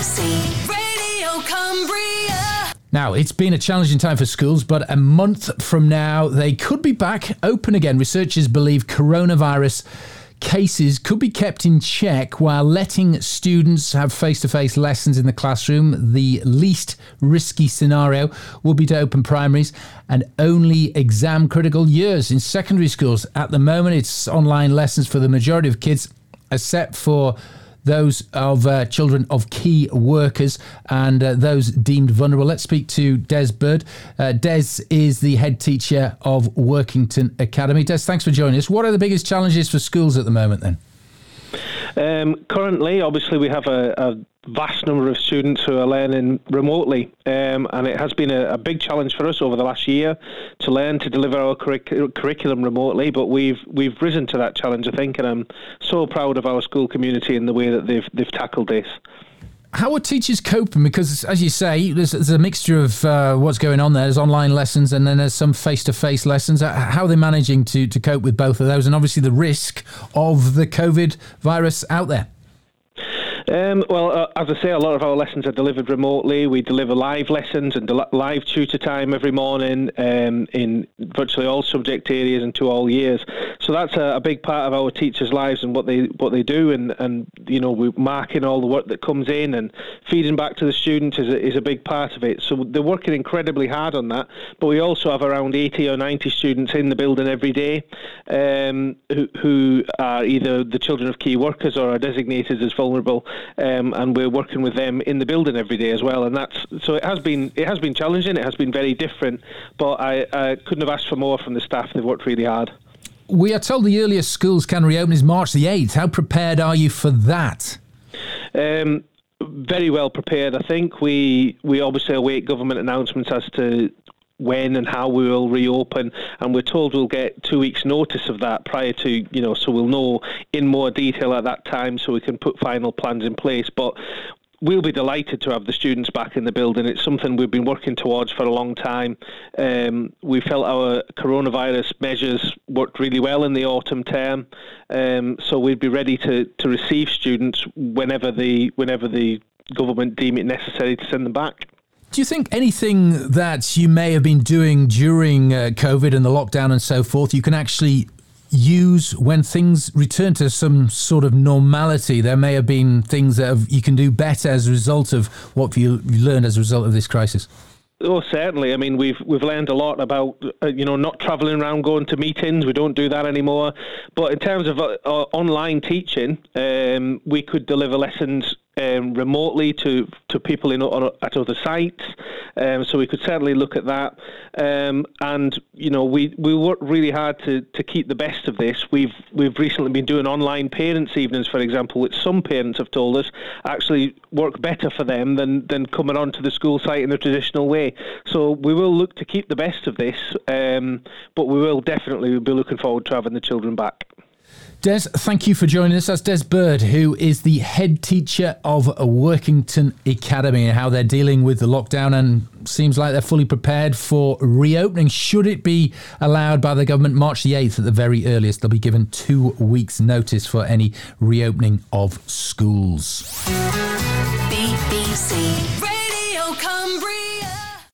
BBC Radio Cumbria. Now, it's been a challenging time for schools, but a month from now, they could be back open again. Researchers believe coronavirus cases could be kept in check while letting students have face to face lessons in the classroom. The least risky scenario will be to open primaries and only exam critical years in secondary schools. At the moment, it's online lessons for the majority of kids, except for those of uh, children of key workers and uh, those deemed vulnerable. Let's speak to Des Bird. Uh, Des is the head teacher of Workington Academy. Des, thanks for joining us. What are the biggest challenges for schools at the moment then? Um, currently, obviously, we have a, a, vast number of students who are learning remotely, um, and it has been a, a, big challenge for us over the last year to learn to deliver our curric- curriculum remotely. But we've we've risen to that challenge, I think, and I'm so proud of our school community in the way that they've they've tackled this. How are teachers coping? Because, as you say, there's, there's a mixture of uh, what's going on there. There's online lessons and then there's some face to face lessons. Uh, how are they managing to, to cope with both of those? And obviously, the risk of the COVID virus out there. Um, well, uh, as I say, a lot of our lessons are delivered remotely. We deliver live lessons and del- live tutor time every morning um, in virtually all subject areas and to all years. So that's a, a, big part of our teachers' lives and what they what they do. And, and you know, we're marking all the work that comes in and feeding back to the students is a, is a big part of it. So they're working incredibly hard on that. But we also have around 80 or 90 students in the building every day um, who, who are either the children of key workers or are designated as vulnerable um, and we're working with them in the building every day as well. And that's so it has been it has been challenging. It has been very different, but I, I couldn't have asked for more from the staff. They've worked really hard. We are told the earliest schools can reopen is March the eighth. How prepared are you for that? Um, very well prepared. I think we we obviously await government announcements as to when and how we will reopen, and we're told we'll get two weeks' notice of that prior to, you know, so we'll know in more detail at that time so we can put final plans in place. But we'll be delighted to have the students back in the building. It's something we've been working towards for a long time. Um, we felt our coronavirus measures worked really well in the autumn term, um, so we'd be ready to, to receive students whenever the whenever the government deem it necessary to send them back. Do you think anything that you may have been doing during uh, COVID and the lockdown and so forth, you can actually use when things return to some sort of normality? There may have been things that have, you can do better as a result of what you, learned as a result of this crisis. Oh, certainly. I mean, we've we've learned a lot about uh, you know not travelling around, going to meetings. We don't do that anymore. But in terms of uh online teaching, um, we could deliver lessons um, remotely to to people in on, at other sites. Um, so we could certainly look at that. Um, and you know, we we work really hard to, to keep the best of this. We've we've recently been doing online parents' evenings, for example, which some parents have told us actually work better for them than than coming onto the school site in the traditional way. So we will look to keep the best of this, um, but we will definitely be looking forward to having the children back. Des, thank you for joining us. That's Des Bird, who is the head teacher of Workington Academy and how they're dealing with the lockdown and seems like they're fully prepared for reopening. Should it be allowed by the government March the 8th at the very earliest, they'll be given two weeks' notice for any reopening of schools. BBC